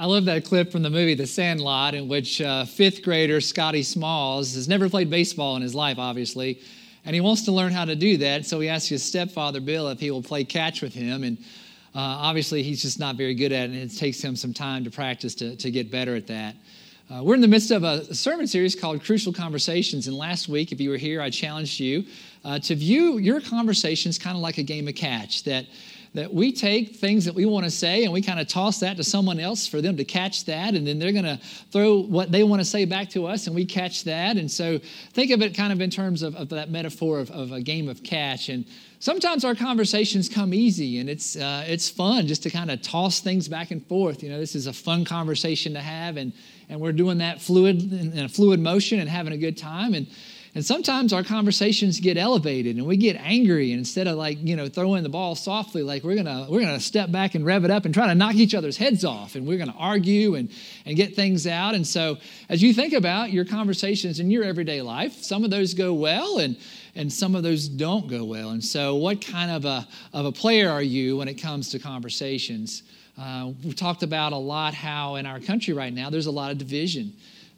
I love that clip from the movie The Sandlot, in which uh, fifth grader Scotty Smalls has never played baseball in his life, obviously, and he wants to learn how to do that. So he asks his stepfather Bill if he will play catch with him, and uh, obviously he's just not very good at it, and it takes him some time to practice to, to get better at that. Uh, we're in the midst of a sermon series called Crucial Conversations, and last week, if you were here, I challenged you uh, to view your conversations kind of like a game of catch. That that we take things that we want to say and we kind of toss that to someone else for them to catch that. And then they're going to throw what they want to say back to us and we catch that. And so think of it kind of in terms of, of that metaphor of, of, a game of catch. And sometimes our conversations come easy and it's uh, it's fun just to kind of toss things back and forth. You know this is a fun conversation to have and and we're doing that fluid in a fluid motion and having a good time. And and sometimes our conversations get elevated and we get angry. And instead of like, you know, throwing the ball softly, like we're gonna we're gonna step back and rev it up and try to knock each other's heads off. And we're gonna argue and, and get things out. And so as you think about your conversations in your everyday life, some of those go well and and some of those don't go well. And so what kind of a of a player are you when it comes to conversations? Uh, we've talked about a lot how in our country right now there's a lot of division.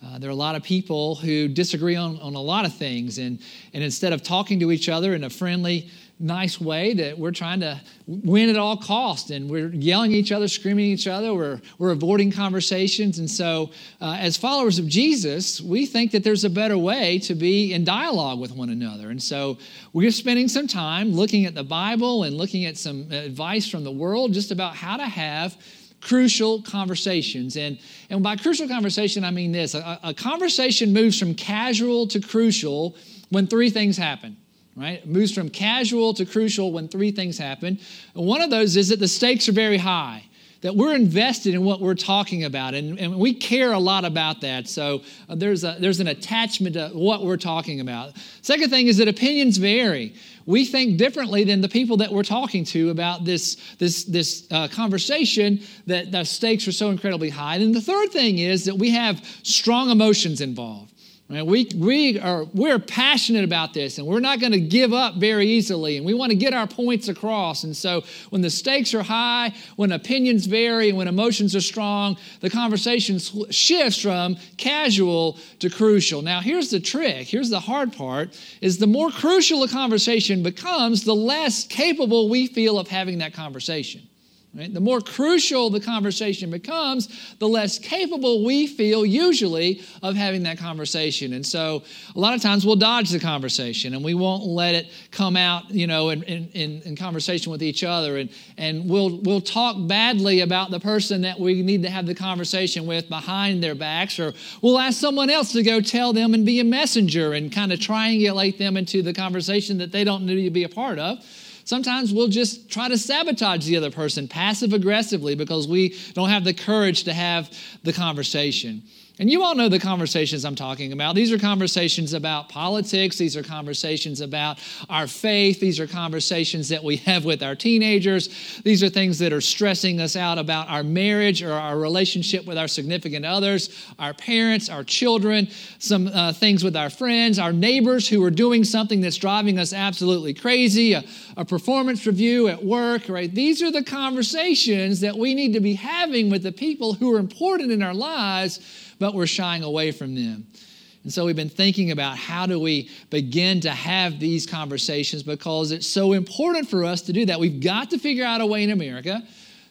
Uh, there are a lot of people who disagree on, on a lot of things, and, and instead of talking to each other in a friendly, nice way, that we're trying to win at all costs, and we're yelling at each other, screaming at each other, we're, we're avoiding conversations. And so, uh, as followers of Jesus, we think that there's a better way to be in dialogue with one another. And so, we're spending some time looking at the Bible and looking at some advice from the world just about how to have crucial conversations. And, and by crucial conversation, I mean this a, a conversation moves from casual to crucial when three things happen right? It moves from casual to crucial when three things happen. And one of those is that the stakes are very high, that we're invested in what we're talking about, and, and we care a lot about that. So uh, there's, a, there's an attachment to what we're talking about. Second thing is that opinions vary we think differently than the people that we're talking to about this, this, this uh, conversation that the stakes are so incredibly high. And the third thing is that we have strong emotions involved. Right? We, we are, we're passionate about this and we're not going to give up very easily and we want to get our points across. And so when the stakes are high, when opinions vary, and when emotions are strong, the conversation shifts from casual to crucial. Now here's the trick. Here's the hard part is the more crucial a conversation becomes, the less capable we feel of having that conversation. Right? The more crucial the conversation becomes, the less capable we feel usually of having that conversation. And so a lot of times we'll dodge the conversation and we won't let it come out, you know, in, in, in conversation with each other. And, and we'll, we'll talk badly about the person that we need to have the conversation with behind their backs, or we'll ask someone else to go tell them and be a messenger and kind of triangulate them into the conversation that they don't need to be a part of. Sometimes we'll just try to sabotage the other person passive aggressively because we don't have the courage to have the conversation. And you all know the conversations I'm talking about. These are conversations about politics. These are conversations about our faith. These are conversations that we have with our teenagers. These are things that are stressing us out about our marriage or our relationship with our significant others, our parents, our children, some uh, things with our friends, our neighbors who are doing something that's driving us absolutely crazy, a, a performance review at work, right? These are the conversations that we need to be having with the people who are important in our lives but we're shying away from them. And so we've been thinking about how do we begin to have these conversations because it's so important for us to do that. We've got to figure out a way in America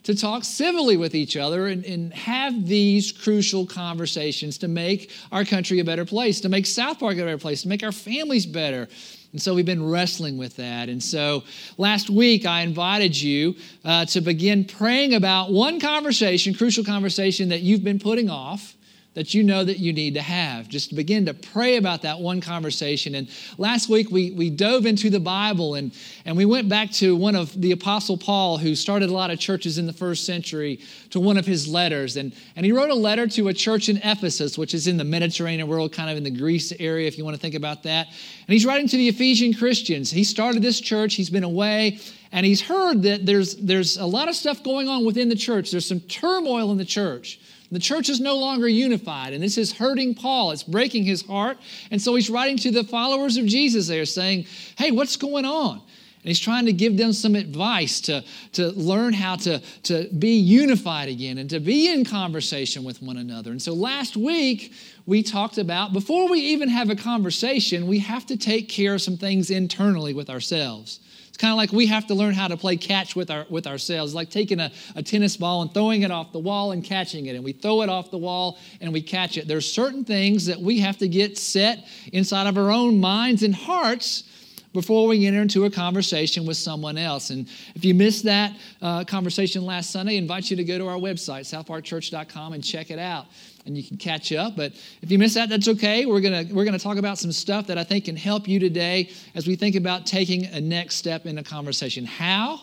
to talk civilly with each other and, and, have these crucial conversations to make our country a better place, to make South Park a better place, to make our families better. And so we've been wrestling with that. And so last week I invited you uh, to begin praying about one conversation, crucial conversation that you've been putting off that you know that you need to have. Just begin to pray about that one conversation. And last week we, we dove into the Bible and, and we went back to one of the Apostle Paul, who started a lot of churches in the first century, to one of his letters. And, and he wrote a letter to a church in Ephesus, which is in the Mediterranean world, kind of in the Greece area, if you want to think about that. And he's writing to the Ephesian Christians. He started this church, he's been away. And he's heard that there's, there's a lot of stuff going on within the church. There's some turmoil in the church. The church is no longer unified, and this is hurting Paul. It's breaking his heart. And so he's writing to the followers of Jesus there saying, Hey, what's going on? And he's trying to give them some advice to, to learn how to, to be unified again and to be in conversation with one another. And so last week, we talked about before we even have a conversation, we have to take care of some things internally with ourselves. It's kind of like we have to learn how to play catch with, our, with ourselves, like taking a, a tennis ball and throwing it off the wall and catching it. And we throw it off the wall and we catch it. There's certain things that we have to get set inside of our own minds and hearts before we enter into a conversation with someone else. And if you missed that uh, conversation last Sunday, I invite you to go to our website, southparkchurch.com, and check it out. And you can catch up. But if you missed that, that's okay. We're gonna we're gonna talk about some stuff that I think can help you today as we think about taking a next step in a conversation. How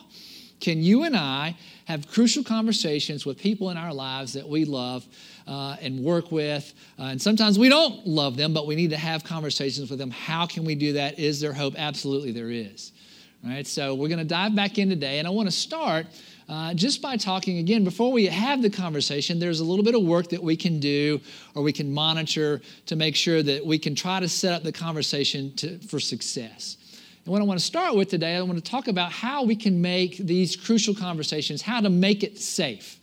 can you and I have crucial conversations with people in our lives that we love uh, and work with? Uh, and sometimes we don't love them, but we need to have conversations with them. How can we do that? Is there hope? Absolutely, there is. All right, so we're going to dive back in today, and I want to start uh, just by talking again, before we have the conversation, there's a little bit of work that we can do or we can monitor to make sure that we can try to set up the conversation to, for success. And what I want to start with today, I want to talk about how we can make these crucial conversations, how to make it safe.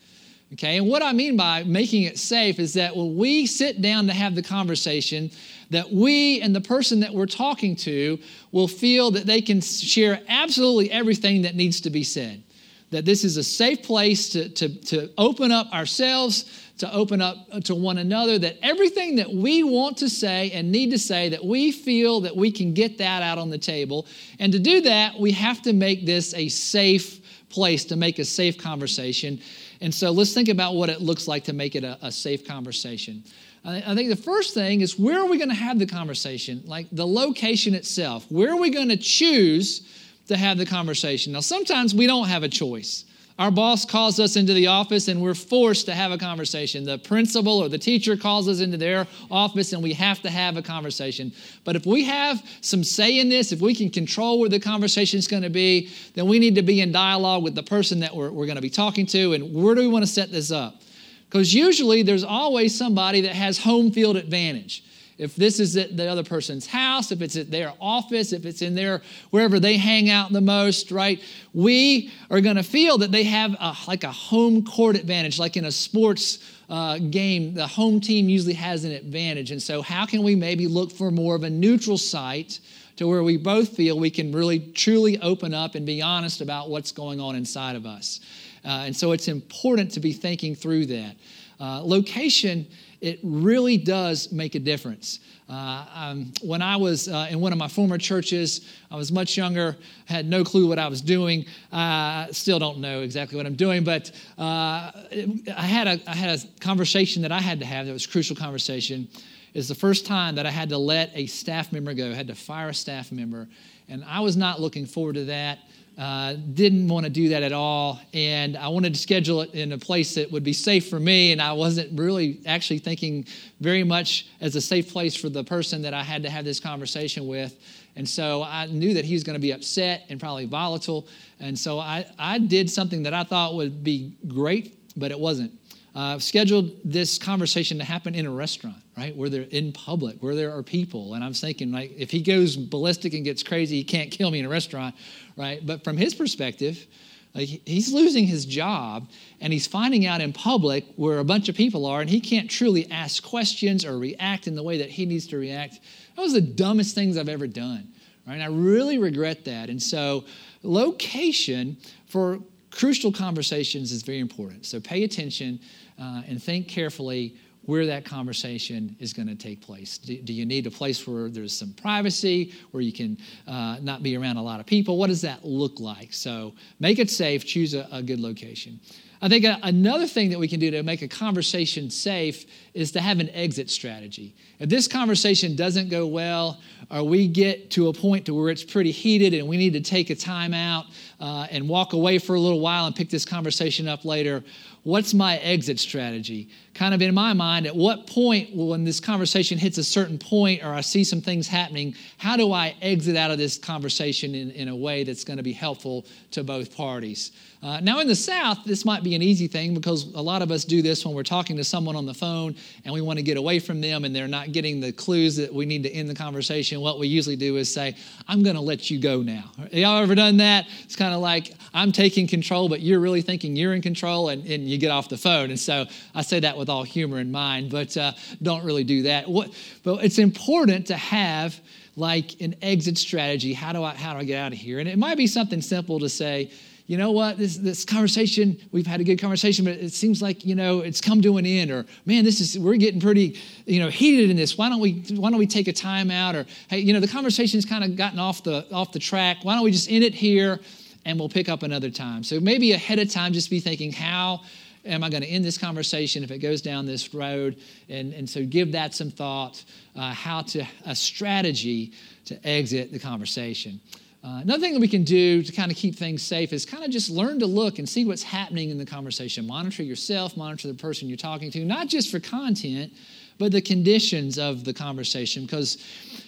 Okay, and what I mean by making it safe is that when we sit down to have the conversation, that we and the person that we're talking to will feel that they can share absolutely everything that needs to be said. That this is a safe place to, to, to open up ourselves, to open up to one another, that everything that we want to say and need to say, that we feel that we can get that out on the table. And to do that, we have to make this a safe place, to make a safe conversation. And so let's think about what it looks like to make it a, a safe conversation. I think the first thing is where are we going to have the conversation? Like the location itself. Where are we going to choose to have the conversation? Now, sometimes we don't have a choice. Our boss calls us into the office and we're forced to have a conversation. The principal or the teacher calls us into their office and we have to have a conversation. But if we have some say in this, if we can control where the conversation is going to be, then we need to be in dialogue with the person that we're, we're going to be talking to and where do we want to set this up? Because usually there's always somebody that has home field advantage if this is at the other person's house, if it's at their office, if it's in their wherever they hang out the most, right? We are going to feel that they have a, like a home court advantage, like in a sports uh, game, the home team usually has an advantage. And so, how can we maybe look for more of a neutral site to where we both feel we can really truly open up and be honest about what's going on inside of us? Uh, and so, it's important to be thinking through that. Uh, location it really does make a difference. Uh, um, when I was uh, in one of my former churches, I was much younger, had no clue what I was doing. Uh, still don't know exactly what I'm doing, but uh, I, had a, I had a conversation that I had to have that was a crucial conversation. It's the first time that I had to let a staff member go, I had to fire a staff member. And I was not looking forward to that. Uh, didn't want to do that at all. And I wanted to schedule it in a place that would be safe for me. And I wasn't really actually thinking very much as a safe place for the person that I had to have this conversation with. And so I knew that he was going to be upset and probably volatile. And so I, I did something that I thought would be great, but it wasn't uh, scheduled this conversation to happen in a restaurant, right? Where they're in public, where there are people. And I'm thinking, like, if he goes ballistic and gets crazy, he can't kill me in a restaurant, right? But from his perspective, like he's losing his job and he's finding out in public where a bunch of people are and he can't truly ask questions or react in the way that he needs to react. That was the dumbest things I've ever done. Right? And I really regret that. And so location for crucial conversations is very important. So pay attention uh, and think carefully where that conversation is going to take place. Do, do, you need a place where there's some privacy, where you can uh, not be around a lot of people? What does that look like? So make it safe, choose a, a good location. I think another thing that we can do to make a conversation safe is to have an exit strategy. If this conversation doesn't go well, or we get to a point to where it's pretty heated and we need to take a time out uh, and walk away for a little while and pick this conversation up later, what's my exit strategy? Kind of in my mind, at what point, when this conversation hits a certain point or I see some things happening, how do I exit out of this conversation in, in a way that's going to be helpful to both parties? Uh, now, in the South, this might be an easy thing because a lot of us do this when we're talking to someone on the phone and we want to get away from them and they're not getting the clues that we need to end the conversation. What we usually do is say, I'm going to let you go now. Y'all ever done that? It's kind of like I'm taking control, but you're really thinking you're in control and, and you get off the phone. And so I say that with all humor in mind, but uh, don't really do that. What, but it's important to have like an exit strategy. How do I how do I get out of here? And it might be something simple to say, you know what, this, this conversation, we've had a good conversation, but it seems like, you know, it's come to an end, or man, this is, we're getting pretty, you know, heated in this. Why don't we, why don't we take a time out? Or, hey, you know, the conversation's kind of gotten off the, off the track. Why don't we just end it here and we'll pick up another time? So maybe ahead of time, just be thinking, how am I going to end this conversation if it goes down this road? And, and so give that some thought, uh, how to, a strategy to exit the conversation. Uh, another thing that we can do to kind of keep things safe is kind of just learn to look and see what's happening in the conversation. Monitor yourself, monitor the person you're talking to, not just for content, but the conditions of the conversation. Because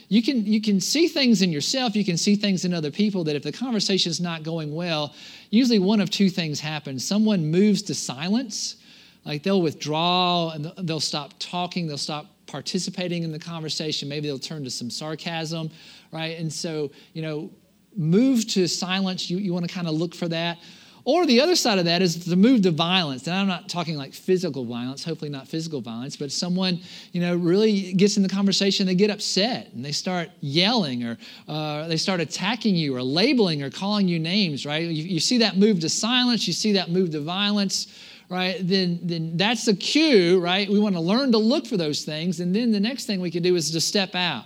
you can, you can see things in yourself, you can see things in other people that if the conversation is not going well, usually one of two things happens. Someone moves to silence, like they'll withdraw and they'll stop talking, they'll stop participating in the conversation. Maybe they'll turn to some sarcasm, right? And so, you know, move to silence, you, you want to kind of look for that. Or the other side of that is the move to violence. And I'm not talking like physical violence, hopefully not physical violence, but someone, you know, really gets in the conversation, they get upset and they start yelling or uh, they start attacking you or labeling or calling you names, right? You, you see that move to silence, you see that move to violence, right? Then, then that's the cue, right? We want to learn to look for those things. And then the next thing we can do is to step out,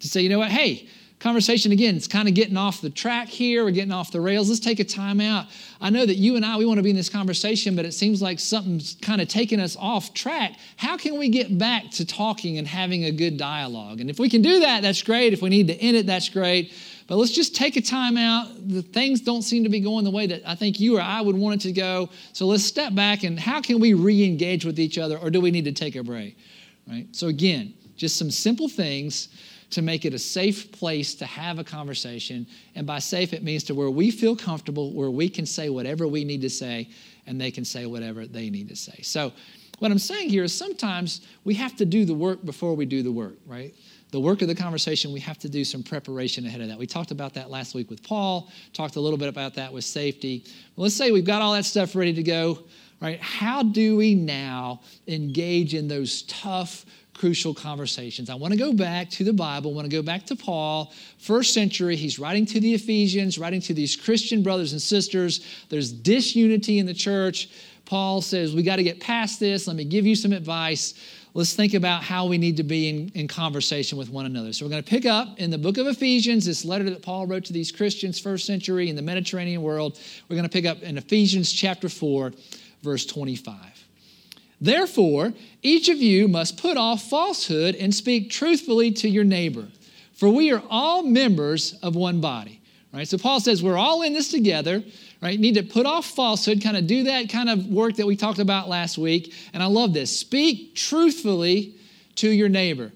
to say, you know what, hey, conversation again. It's kind of getting off the track here. We're getting off the rails. Let's take a time out. I know that you and i we want to be in this conversation but it seems like something's kind of taking us off track. How can we get back to talking and having a good dialogue? And if we can do that that's great. If we need to end it that's great. But let's just take a time out. The things don't seem to be going the way that i think you or i would want it to go. So let's step back and how can we re-engage with each other or do we need to take a break right? So again just some simple things to make it a safe place to have a conversation. And by safe, it means to where we feel comfortable, where we can say whatever we need to say, and they can say whatever they need to say. So, what I'm saying here is sometimes we have to do the work before we do the work, right? The work of the conversation, we have to do some preparation ahead of that. We talked about that last week with Paul, talked a little bit about that with safety. Well, let's say we've got all that stuff ready to go, right? How do we now engage in those tough, crucial conversations. I want to go back to the Bible, I want to go back to Paul, first century. He's writing to the Ephesians, writing to these Christian brothers and sisters. There's disunity in the church. Paul says, We got to get past this. Let me give you some advice. Let's think about how we need to be in, in conversation with one another. So, we're going to pick up in the book of Ephesians, this letter that Paul wrote to these Christians, first century in the Mediterranean world. We're going to pick up in Ephesians chapter 4, verse 25. Therefore, each of you must put off falsehood and speak truthfully to your neighbor, for we are all members of one body. Right? So Paul says we're all in this together, right? Need to put off falsehood, kind of do that kind of work that we talked about last week. And I love this. Speak truthfully to your neighbor.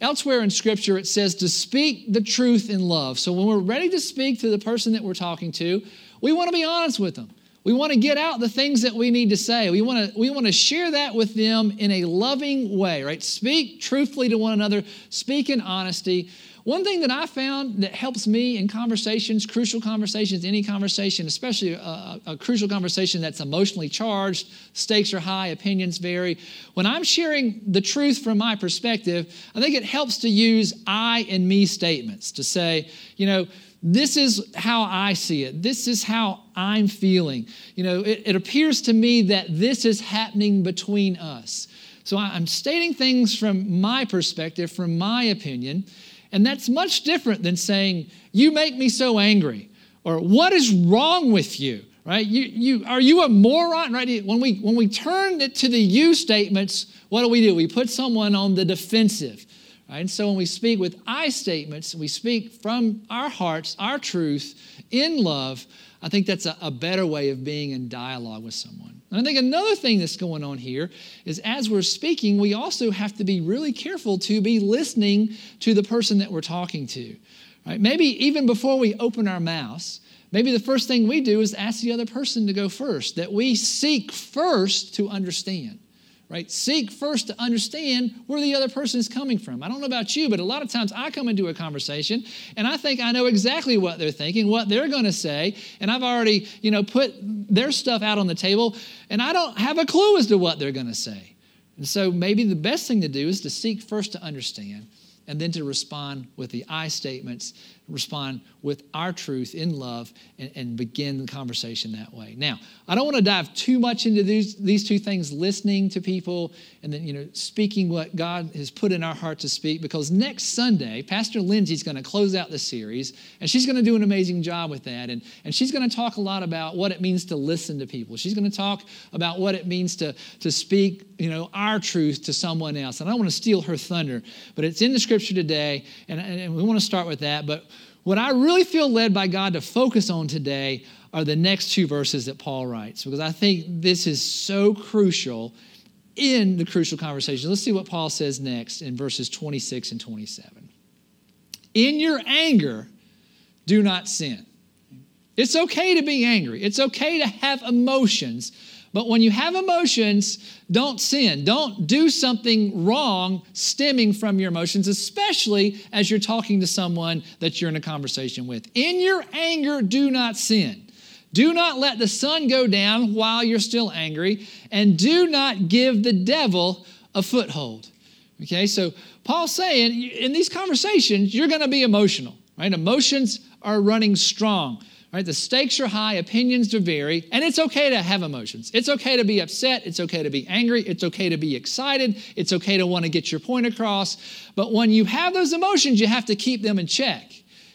Elsewhere in Scripture, it says to speak the truth in love. So when we're ready to speak to the person that we're talking to, we want to be honest with them. We want to get out the things that we need to say. We want to, we want to share that with them in a loving way, right? Speak truthfully to one another, speak in honesty. One thing that I found that helps me in conversations, crucial conversations, any conversation, especially a, a, crucial conversation that's emotionally charged, stakes are high, opinions vary. When I'm sharing the truth from my perspective, I think it helps to use I and me statements to say, you know, this is how I see it. This is how I'm feeling. You know, it, it appears to me that this is happening between us. So I'm stating things from my perspective, from my opinion, and that's much different than saying, You make me so angry, or What is wrong with you? Right? You, you, are you a moron? Right? When we, when we turn it to the you statements, what do we do? We put someone on the defensive. Right? And so when we speak with I statements, we speak from our hearts, our truth, in love. I think that's a, a, better way of being in dialogue with someone. And I think another thing that's going on here is as we're speaking, we also have to be really careful to be listening to the person that we're talking to. Right? Maybe even before we open our mouths, maybe the first thing we do is ask the other person to go first, that we seek first to understand right? Seek first to understand where the other person is coming from. I don't know about you, but a lot of times I come into a conversation and I think I know exactly what they're thinking, what they're going to say, and I've already, you know, put their stuff out on the table and I don't have a clue as to what they're going to say. And so maybe the best thing to do is to seek first to understand and then to respond with the I statements respond with our truth in love and, and, begin the conversation that way. Now, I don't want to dive too much into these, these two things, listening to people and then, you know, speaking what God has put in our heart to speak, because next Sunday, Pastor Lindsay's going to close out the series, and she's going to do an amazing job with that. And, and she's going to talk a lot about what it means to listen to people. She's going to talk about what it means to, to speak, you know, our truth to someone else. And I don't want to steal her thunder, but it's in the scripture today, and, and we want to start with that. But what I really feel led by God to focus on today are the next two verses that Paul writes, because I think this is so crucial in the crucial conversation. Let's see what Paul says next in verses 26 and 27. In your anger, do not sin. It's okay to be angry, it's okay to have emotions, but when you have emotions, don't sin. Don't do something wrong stemming from your emotions, especially as you're talking to someone that you're in a conversation with. In your anger, do not sin. Do not let the sun go down while you're still angry, and do not give the devil a foothold. Okay, so Paul's saying in these conversations, you're going to be emotional, right? Emotions are running strong. Right? The stakes are high, opinions do vary, and it's okay to have emotions. It's okay to be upset, it's okay to be angry, it's okay to be excited, it's okay to want to get your point across. But when you have those emotions, you have to keep them in check.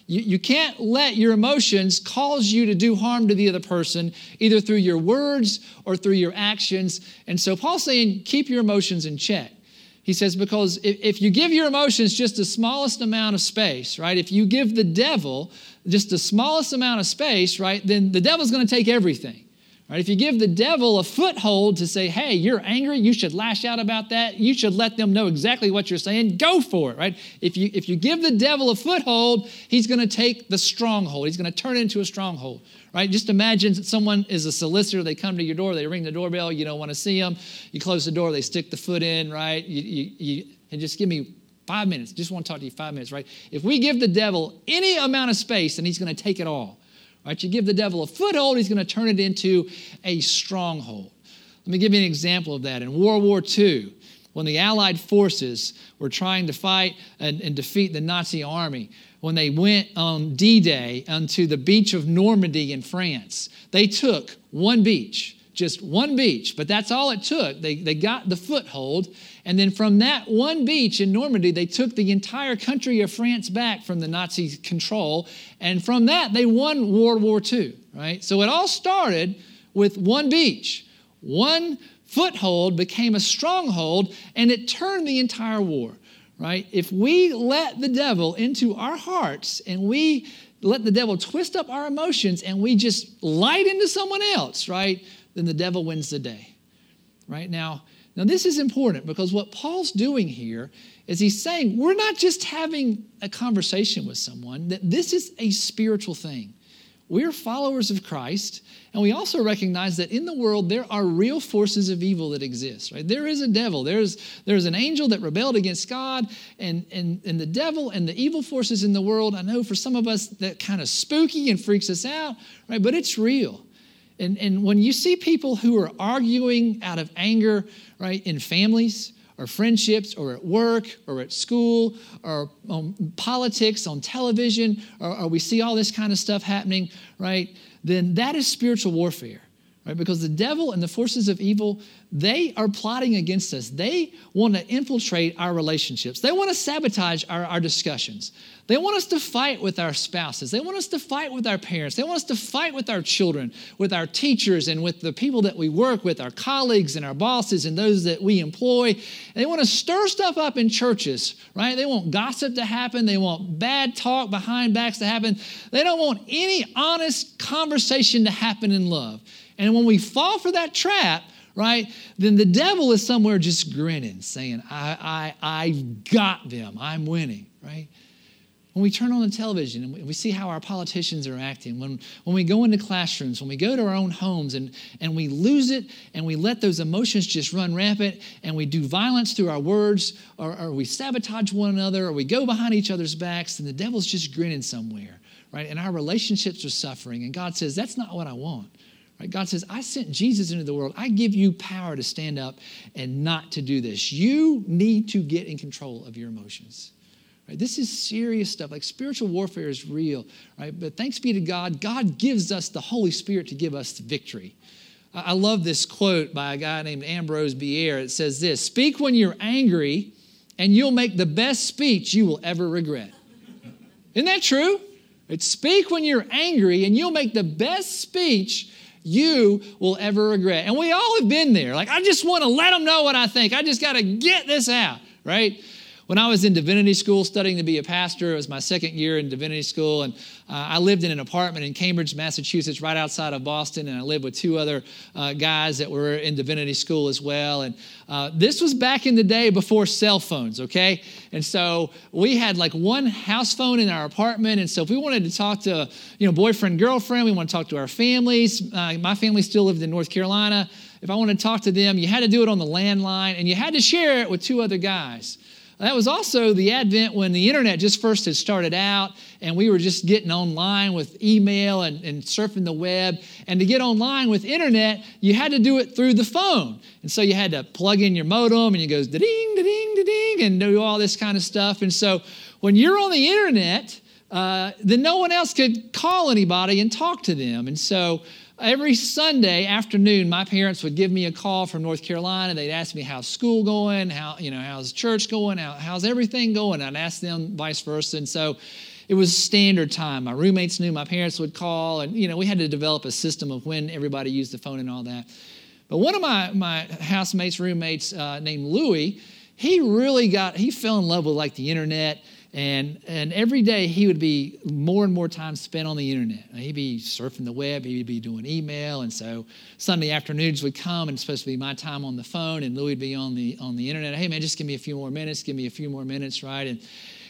You, you can't let your emotions cause you to do harm to the other person, either through your words or through your actions. And so Paul's saying, keep your emotions in check. He says, because if, if you give your emotions just the smallest amount of space, right? If you give the devil just the smallest amount of space, right, then the devil's going to take everything. Right? If you give the devil a foothold to say, hey, you're angry, you should lash out about that, you should let them know exactly what you're saying, go for it, right? If you, if you give the devil a foothold, he's going to take the stronghold. He's going to turn it into a stronghold, right? Just imagine that someone is a solicitor, they come to your door, they ring the doorbell, you don't want to see them, you close the door, they stick the foot in, right? You, you, you, and just give me five minutes, just want to talk to you five minutes, right? If we give the devil any amount of space, then he's going to take it all. Right? You give the devil a foothold, he's going to turn it into a stronghold. Let me give you an example of that. In World War II, when the Allied forces were trying to fight and, and defeat the Nazi army, when they went on D Day onto the beach of Normandy in France, they took one beach, just one beach, but that's all it took. They, they got the foothold and then from that one beach in Normandy, they took the entire country of France back from the Nazi control. And from that, they won World War II, right? So it all started with one beach. One foothold became a stronghold, and it turned the entire war, right? If we let the devil into our hearts and we let the devil twist up our emotions and we just light into someone else, right? Then the devil wins the day, right? Now, now, this is important because what Paul's doing here is he's saying we're not just having a conversation with someone, that this is a spiritual thing. We're followers of Christ, and we also recognize that in the world there are real forces of evil that exist, right? There is a devil, there's, there's an angel that rebelled against God, and, and, and the devil and the evil forces in the world, I know for some of us that kind of spooky and freaks us out, right? But it's real. And, and when you see people who are arguing out of anger, right, in families or friendships or at work or at school or on politics on television, or, or we see all this kind of stuff happening, right, then that is spiritual warfare right? Because the devil and the forces of evil, they are plotting against us. They want to infiltrate our relationships. They want to sabotage our, our discussions. They want us to fight with our spouses. They want us to fight with our parents. They want us to fight with our children, with our teachers, and with the people that we work with, our colleagues and our bosses and those that we employ. And they want to stir stuff up in churches, right? They want gossip to happen. They want bad talk behind backs to happen. They don't want any honest conversation to happen in love. And when we fall for that trap, right, then the devil is somewhere just grinning, saying, I, I, I've got them. I'm winning, right? when we turn on the television and we see how our politicians are acting, when, when we go into classrooms, when we go to our own homes and, and we lose it and we let those emotions just run rampant and we do violence through our words or, or we sabotage one another or we go behind each other's backs and the devil's just grinning somewhere, right? And our relationships are suffering. And God says, That's not what I want. Right? God says, I sent Jesus into the world. I give you power to stand up and not to do this. You need to get in control of your emotions. Right? This is serious stuff. Like spiritual warfare is real, right? But thanks be to God, God gives us the Holy Spirit to give us victory. I love this quote by a guy named Ambrose Bierce. It says this Speak when you're angry, and you'll make the best speech you will ever regret. Isn't that true? It's speak when you're angry, and you'll make the best speech you will ever regret. And we all have been there. Like, I just want to let them know what I think. I just got to get this out, right? When I was in divinity school studying to be a pastor, it was my second year in divinity school, and uh, I lived in an apartment in Cambridge, Massachusetts, right outside of Boston, and I lived with two other uh, guys that were in divinity school as well. And uh, this was back in the day before cell phones, okay? And so we had like one house phone in our apartment, and so if we wanted to talk to, you know, boyfriend, girlfriend, we want to talk to our families. Uh, my family still lived in North Carolina. If I wanted to talk to them, you had to do it on the landline, and you had to share it with two other guys. That was also the advent when the internet just first had started out and we were just getting online with email and, and surfing the web. And to get online with internet, you had to do it through the phone. And so you had to plug in your modem and it goes da ding, da ding, da ding, and do all this kind of stuff. And so when you're on the internet, uh, then no one else could call anybody and talk to them. And so Every Sunday afternoon, my parents would give me a call from North Carolina. They'd ask me how's school going, how you know how's church going, how, how's everything going. I'd ask them vice versa, and so it was standard time. My roommates knew my parents would call, and you know we had to develop a system of when everybody used the phone and all that. But one of my my housemates, roommates uh, named Louie, he really got he fell in love with like the internet and, and every day he would be more and more time spent on the internet. He'd be surfing the web, he'd be doing email. And so Sunday afternoons would come and it's supposed to be my time on the phone and Louis would be on the on the internet. Hey man, just give me a few more minutes, give me a few more minutes, right? And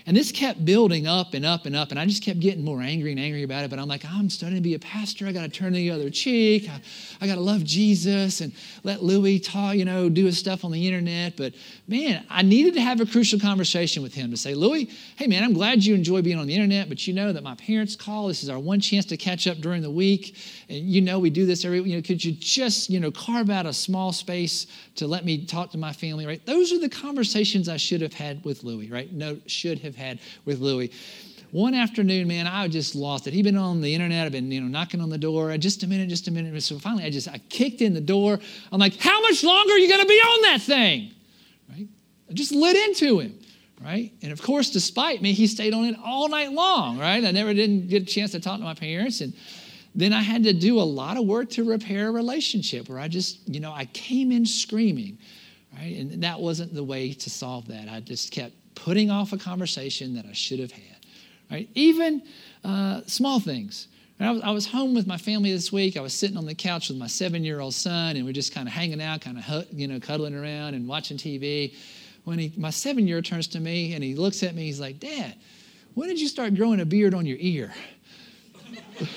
and this kept building up and up and up. And I just kept getting more angry and angry about it. But I'm like, I'm starting to be a pastor. I got to turn the other cheek. I, I got to love Jesus and let Louis talk, you know, do his stuff on the internet. But man, I needed to have a crucial conversation with him to say, Louis, hey man, I'm glad you enjoy being on the internet, but you know that my parents call. This is our one chance to catch up during the week. And you know we do this every, you know, could you just, you know, carve out a small space to let me talk to my family, right? Those are the conversations I should have had with Louis, right? No, should have had with Louis. One afternoon, man, I just lost it. He'd been on the internet. I've been, you know, knocking on the door. Uh, just a minute, just a minute. So finally, I just, I kicked in the door. I'm like, how much longer are you going to be on that thing? Right? I just lit into him right? And of course, despite me, he stayed on it all night long, right? I never didn't get a chance to talk to my parents. And then I had to do a lot of work to repair a relationship where I just, you know, I came in screaming, right? And that wasn't the way to solve that. I just kept putting off a conversation that I should have had, right? Even uh, small things. I was, I was, home with my family this week. I was sitting on the couch with my seven-year-old son, and we're just kind of hanging out, kind of you know, cuddling around and watching TV. When he, my seven-year-old turns to me and he looks at me, he's like, "Dad, when did you start growing a beard on your ear?"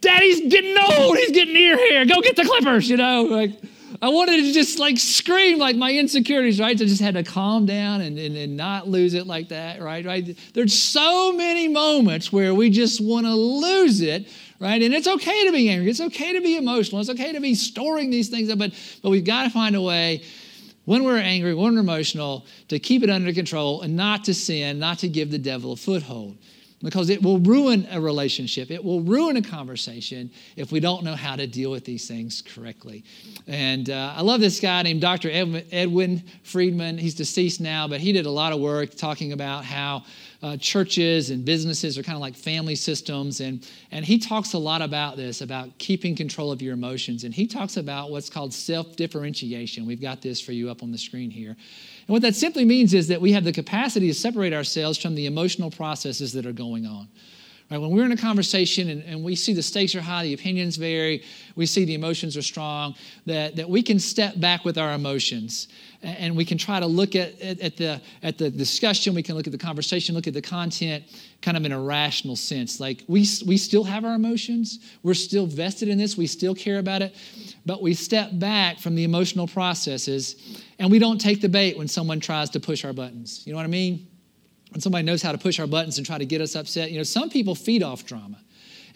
Daddy's getting old. He's getting ear hair. Go get the clippers, you know. Like, I wanted to just like scream like my insecurities, right? I just had to calm down and, and, and not lose it like that, right? Right? There's so many moments where we just want to lose it, right? And it's okay to be angry. It's okay to be emotional. It's okay to be storing these things up, but, but we've got to find a way when we're angry, when we're emotional, to keep it under control and not to sin, not to give the devil a foothold because it will ruin a relationship. It will ruin a conversation if we don't know how to deal with these things correctly. And uh, I love this guy named Dr. Edwin Friedman. He's deceased now, but he did a lot of work talking about how uh, churches and businesses are kind of like family systems. And, and he talks a lot about this, about keeping control of your emotions. And he talks about what's called self differentiation. We've got this for you up on the screen here. And what that simply means is that we have the capacity to separate ourselves from the emotional processes that are going on. Right? When we're in a conversation and, and we see the stakes are high, the opinions vary, we see the emotions are strong, that, that we can step back with our emotions and, we can try to look at, at, at, the, at the discussion, we can look at the conversation, look at the content kind of in a rational sense. Like we, we still have our emotions, we're still vested in this, we still care about it, but we step back from the emotional processes and we don't take the bait when someone tries to push our buttons. You know what I mean? when somebody knows how to push our buttons and try to get us upset. You know, some people feed off drama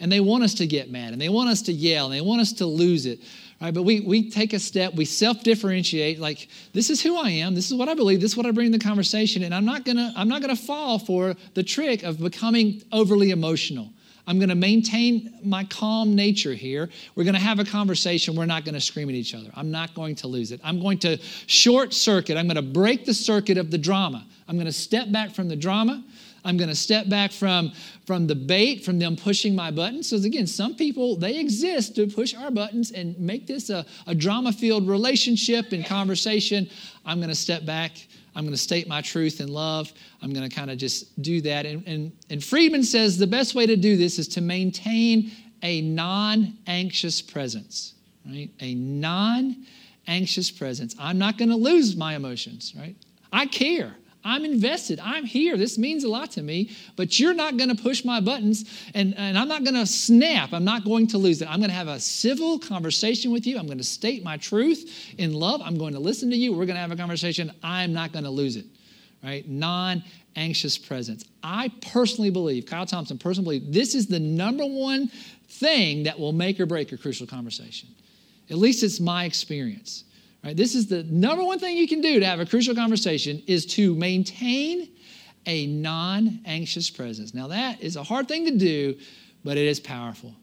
and they want us to get mad and they want us to yell and they want us to lose it. Right? But we, we take a step, we self differentiate, like, this is who I am, this is what I believe, this is what I bring in the conversation, and I'm not gonna, I'm not gonna fall for the trick of becoming overly emotional. I'm going to maintain my calm nature here. We're going to have a conversation. We're not going to scream at each other. I'm not going to lose it. I'm going to short circuit. I'm going to break the circuit of the drama. I'm going to step back from the drama. I'm going to step back from, from the bait, from them pushing my buttons. Because again, some people, they exist to push our buttons and make this a, a drama filled relationship and conversation. I'm going to step back I'm going to state my truth in love. I'm going to kind of just do that. And, and, and Friedman says the best way to do this is to maintain a non anxious presence, right? A non anxious presence. I'm not going to lose my emotions, right? I care. I'm invested. I'm here. This means a lot to me, but you're not going to push my buttons and, and I'm not going to snap. I'm not going to lose it. I'm going to have a civil conversation with you. I'm going to state my truth in love. I'm going to listen to you. We're going to have a conversation. I'm not going to lose it, right? Non anxious presence. I personally believe, Kyle Thompson personally believe, this is the number one thing that will make or break a crucial conversation. At least it's my experience. Right? This is the number one thing you can do to have a crucial conversation is to maintain a non-anxious presence. Now that is a hard thing to do, but it is powerful.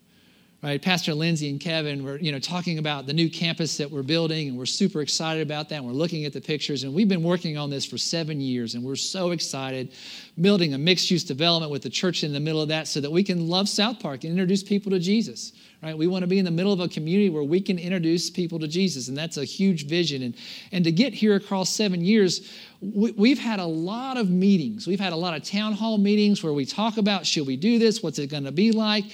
Right? Pastor Lindsay and Kevin were, you know, talking about the new campus that we're building, and we're super excited about that. And we're looking at the pictures, and we've been working on this for seven years, and we're so excited, building a mixed-use development with the church in the middle of that, so that we can love South Park and introduce people to Jesus right? We want to be in the middle of a community where we can introduce people to Jesus, and that's a huge vision. And, and to get here across seven years, we, have had a lot of meetings. We've had a lot of town hall meetings where we talk about should we do this? What's it going to be like?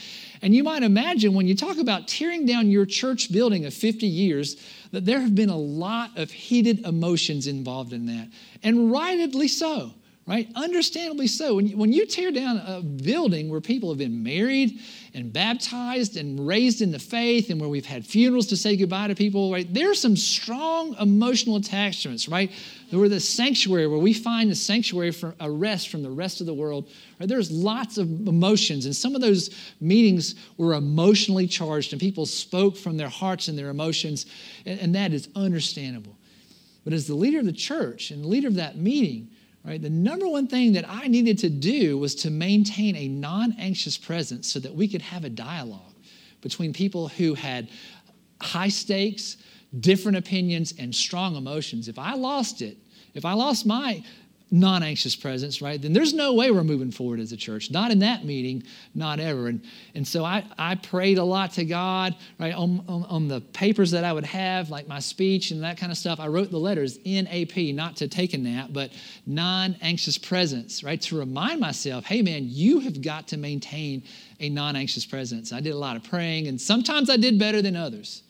And you might imagine when you talk about tearing down your church building of 50 years, that there have been a lot of heated emotions involved in that, and rightly so right? Understandably so. When you, when you tear down a building where people have been married and baptized and raised in the faith and where we've had funerals to say goodbye to people, right? There's some strong emotional attachments, right? We're the sanctuary where we find the sanctuary for a rest from the rest of the world. Right? There's lots of emotions, and some of those meetings were emotionally charged, and people spoke from their hearts and their emotions, and, and that is understandable. But as the leader of the church and the leader of that meeting, Right? The number one thing that I needed to do was to maintain a non anxious presence so that we could have a dialogue between people who had high stakes, different opinions, and strong emotions. If I lost it, if I lost my non anxious presence, right, then there's no way we're moving forward as a church. Not in that meeting, not ever. And, and so I, I prayed a lot to God, right, on, on, on, the papers that I would have, like my speech and that kind of stuff. I wrote the letters NAP, not to take a nap, but non anxious presence, right, to remind myself, hey, man, you have got to maintain a non anxious presence. I did a lot of praying, and sometimes I did better than others,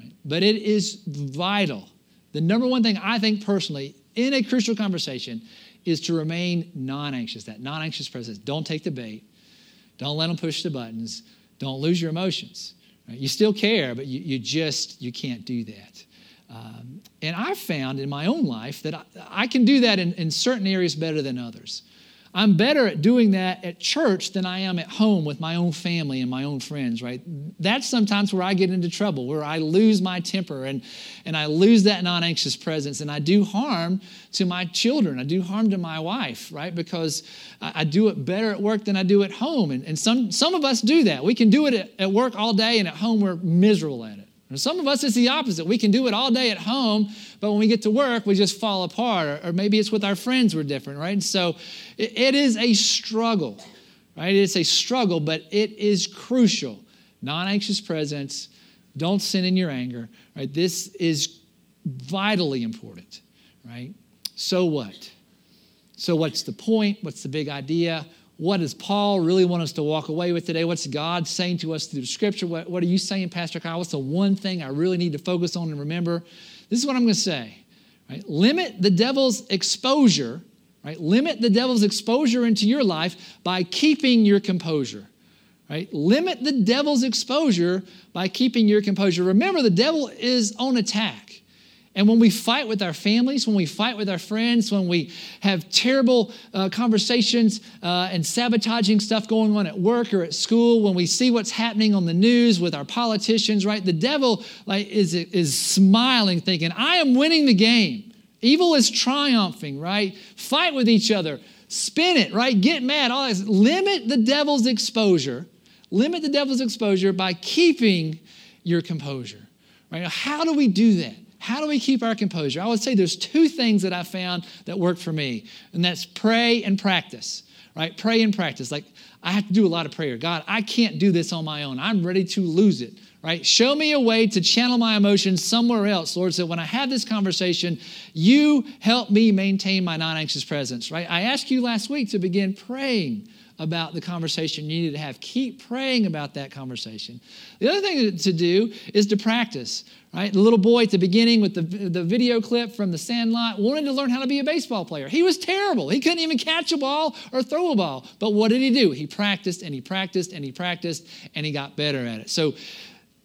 right? but it is vital. The number one thing I think personally in a crucial conversation is to remain non anxious, that non anxious presence. Don't take the bait. Don't let them push the buttons. Don't lose your emotions. Right? You still care, but you, you just, you can't do that. Um, and I've found in my own life that I, I can do that in, in certain areas better than others. I'm better at doing that at church than I am at home with my own family and my own friends, right? That's sometimes where I get into trouble, where I lose my temper and, and I lose that non anxious presence and I do harm to my children. I do harm to my wife, right? Because I, I do it better at work than I do at home. And, and some, some of us do that. We can do it at, at work all day and at home we're miserable at it. And some of us, it's the opposite. We can do it all day at home, but when we get to work, we just fall apart. Or, maybe it's with our friends, we're different, right? So it, it is a struggle, right? It's a struggle, but it is crucial. Non anxious presence, don't sin in your anger, right? This is vitally important, right? So what? So, what's the point? What's the big idea? What does Paul really want us to walk away with today? What's God saying to us through scripture? What, what are you saying, Pastor Kyle? What's the one thing I really need to focus on and remember? This is what I'm going to say. Right? Limit the devil's exposure, right? Limit the devil's exposure into your life by keeping your composure. Right? Limit the devil's exposure by keeping your composure. Remember, the devil is on attack. And when we fight with our families, when we fight with our friends, when we have terrible uh, conversations uh, and sabotaging stuff going on at work or at school, when we see what's happening on the news with our politicians, right? The devil like, is, is smiling, thinking, I am winning the game. Evil is triumphing, right? Fight with each other, spin it, right? Get mad, all this. Limit the devil's exposure. Limit the devil's exposure by keeping your composure, right? How do we do that? How do we keep our composure? I would say there's two things that I found that work for me, and that's pray and practice, right? Pray and practice. Like, I have to do a lot of prayer. God, I can't do this on my own. I'm ready to lose it, right? Show me a way to channel my emotions somewhere else, Lord, so when I have this conversation, you help me maintain my non anxious presence, right? I asked you last week to begin praying about the conversation you need to have. Keep praying about that conversation. The other thing to do is to practice, right? The little boy at the beginning with the, the video clip from the Sandlot wanted to learn how to be a baseball player. He was terrible. He couldn't even catch a ball or throw a ball. But what did he do? He practiced and he practiced and he practiced and he got better at it. So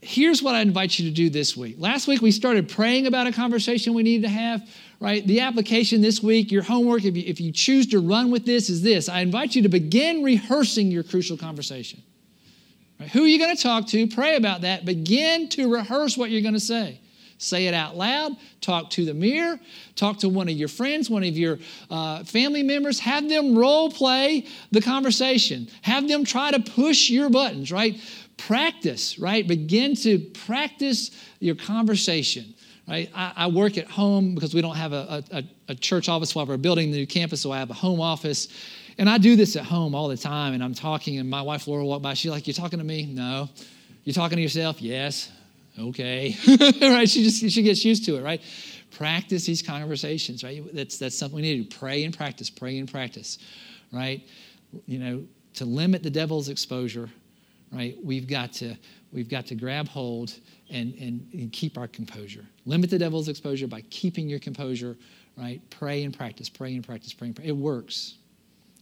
here's what I invite you to do this week. Last week we started praying about a conversation we needed to have right? The application this week, your homework, if you, if you choose to run with this, is this. I invite you to begin rehearsing your crucial conversation. Who are you going to talk to? Pray about that. Begin to rehearse what you're going to say. Say it out loud. Talk to the mirror. Talk to one of your friends, one of your uh, family members. Have them role play the conversation. Have them try to push your buttons, right? Practice, right? Begin to practice your conversation right? I, I, work at home because we don't have a, a, a church office while we're building the new campus, so I have a home office. And I do this at home all the time, and I'm talking, and my wife Laura walked by. She's like, "You're talking to me? No. you're talking to yourself? Yes. Okay. right? She just she gets used to it, right? Practice these conversations, right? That's that's something we need to pray and practice, pray and practice, right? You know, to limit the devil's exposure, right? We've got to we've got to grab hold and, and, and keep our composure. Limit the devil's exposure by keeping your composure, right? Pray and practice, pray and practice, pray and practice. It works.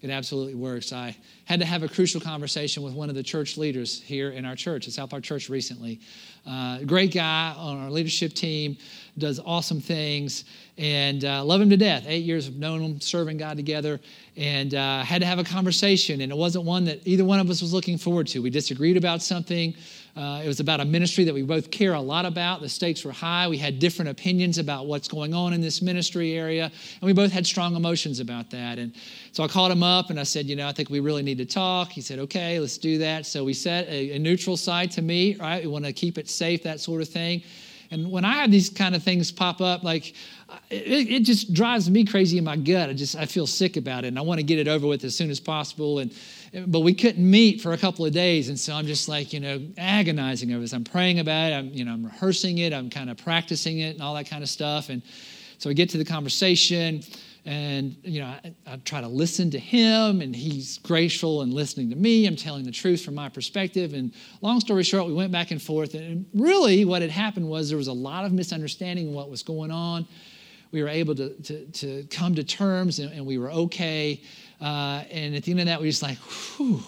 It absolutely works. I had to have a crucial conversation with one of the church leaders here in our church, at South Park Church recently. Uh, great guy on our leadership team, does awesome things, and uh, love him to death. Eight years of knowing him, serving God together, and uh, had to have a conversation, and it wasn't one that either one of us was looking forward to. We disagreed about something. Uh, it was about a ministry that we both care a lot about. The stakes were high. We had different opinions about what's going on in this ministry area, and we both had strong emotions about that. And so I called him up and I said, You know, I think we really need to talk. He said, Okay, let's do that. So we set a, a neutral side to meet, right? We want to keep it safe, that sort of thing. And when I have these kind of things pop up, like it, it, just drives me crazy in my gut. I just I feel sick about it, and I want to get it over with as soon as possible. And but we couldn't meet for a couple of days, and so I'm just like you know agonizing over this. I'm praying about it. I'm you know I'm rehearsing it. I'm kind of practicing it and all that kind of stuff. And so we get to the conversation, and you know I, I try to listen to him, and he's graceful and listening to me. I'm telling the truth from my perspective. And long story short, we went back and forth, and really what had happened was there was a lot of misunderstanding of what was going on we were able to, to, to come to terms and, and we were okay. Uh, and at the end of that, we were just like, whew,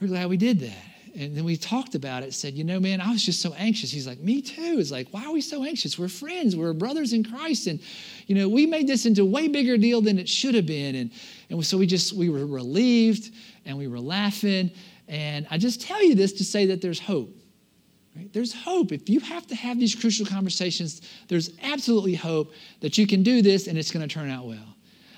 we're glad we did that. And then we talked about it, said, you know, man, I was just so anxious. He's like, me too. It's like, why are we so anxious? We're friends, we're brothers in Christ. And, you know, we made this into a way bigger deal than it should have been. And, and so we just, we were relieved and we were laughing. And I just tell you this to say that there's hope. Right? There's hope. If you have to have these crucial conversations, there's absolutely hope that you can do this and it's going to turn out well.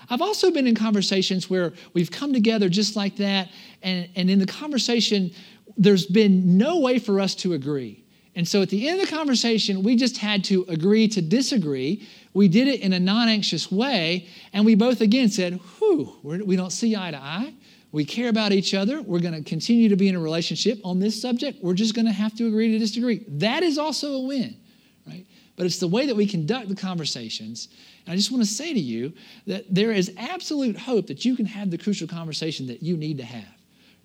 I've also been in conversations where we've come together just like that, and, and in the conversation, there's been no way for us to agree. And so at the end of the conversation, we just had to agree to disagree. We did it in a non anxious way, and we both again said, Whew, we don't see eye to eye. We care about each other. We're going to continue to be in a relationship on this subject. We're just going to have to agree to disagree. That is also a win, right? but it's the way that we conduct the conversations. And I just want to say to you that there is absolute hope that you can have the crucial conversation that you need to have.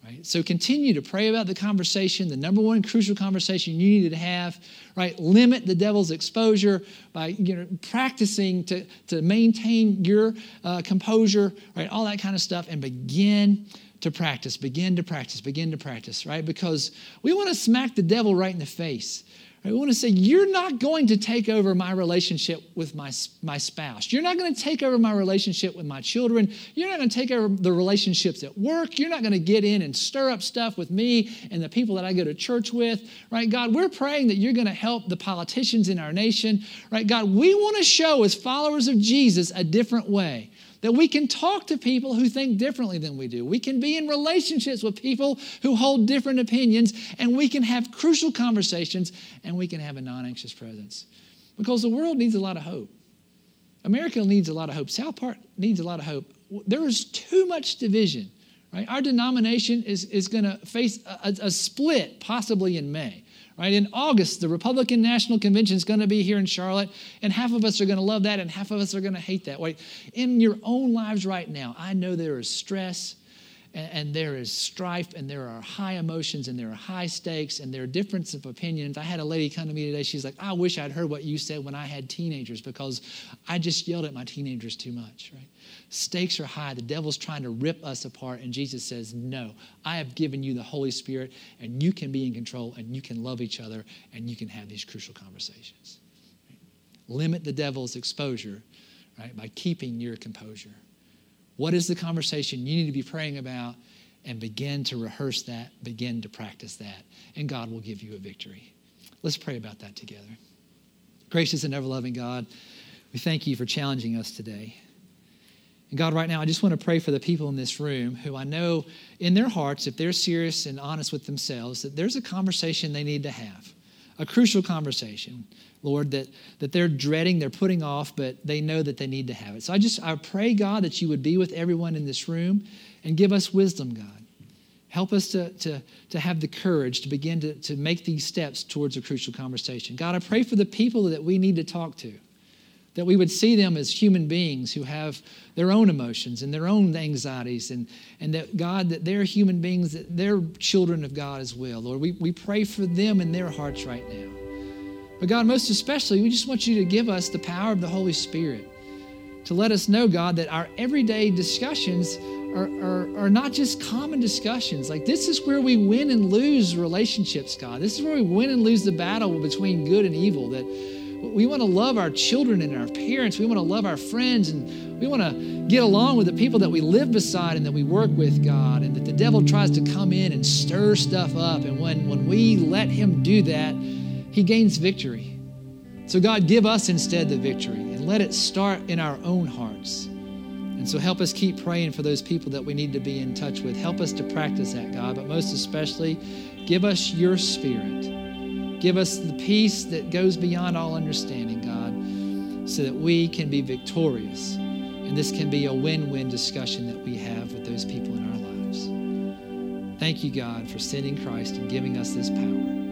Right? So continue to pray about the conversation, the number one crucial conversation you need to have, right? Limit the devil's exposure by you know, practicing to, to maintain your uh, composure, right? All that kind of stuff, and begin to practice, begin to practice, begin to practice, right? Because we want to smack the devil right in the face. I want to say, you're not going to take over my relationship with my, my spouse. You're not going to take over my relationship with my children. You're not going to take over the relationships at work. You're not going to get in and stir up stuff with me and the people that I go to church with, right? God, we're praying that you're going to help the politicians in our nation, right? God, we want to show as followers of Jesus a different way that we can talk to people who think differently than we do. We can be in relationships with people who hold different opinions, and we can have crucial conversations, and we can have a non anxious presence. Because the world needs a lot of hope. America needs a lot of hope. South Park needs a lot of hope. There is too much division. Right? Our denomination is, is going to face a, a, split possibly in May. Right? In August, the Republican National Convention is going to be here in Charlotte, and half of us are going to love that, and half of us are going to hate that. Right? In your own lives right now, I know there is stress, and, and, there is strife, and there are high emotions, and there are high stakes, and there are differences of opinions. I had a lady come to me today. She's like, "I wish I'd heard what you said when I had teenagers because I just yelled at my teenagers too much." Right? Stakes are high. The devil's trying to rip us apart. And Jesus says, No, I have given you the Holy Spirit, and you can be in control, and you can love each other, and you can have these crucial conversations. Limit the devil's exposure right, by keeping your composure. What is the conversation you need to be praying about? And begin to rehearse that, begin to practice that, and God will give you a victory. Let's pray about that together. Gracious and ever loving God, we thank you for challenging us today. And God, right now, I just want to pray for the people in this room who I know in their hearts, if they're serious and honest with themselves, that there's a conversation they need to have, a crucial conversation, Lord, that, that they're dreading, they're putting off, but they know that they need to have it. So I just, I pray, God, that you would be with everyone in this room and give us wisdom, God. Help us to, to, to have the courage to begin to, to make these steps towards a crucial conversation. God, I pray for the people that we need to talk to that we would see them as human beings who have their own emotions and their own anxieties, and, and that God, that they're human beings, that they're children of God as well. Lord, we, we pray for them in their hearts right now. But God, most especially, we just want you to give us the power of the Holy Spirit to let us know, God, that our everyday discussions are, are, are not just common discussions. Like, this is where we win and lose relationships, God. This is where we win and lose the battle between good and evil. That we want to love our children and our parents. We want to love our friends and we want to get along with the people that we live beside and that we work with, God. And that the devil tries to come in and stir stuff up. And when, when we let him do that, he gains victory. So, God, give us instead the victory and let it start in our own hearts. And so, help us keep praying for those people that we need to be in touch with. Help us to practice that, God. But most especially, give us your spirit Give us the peace that goes beyond all understanding, God, so that we can be victorious. And this can be a win win discussion that we have with those people in our lives. Thank you, God, for sending Christ and giving us this power.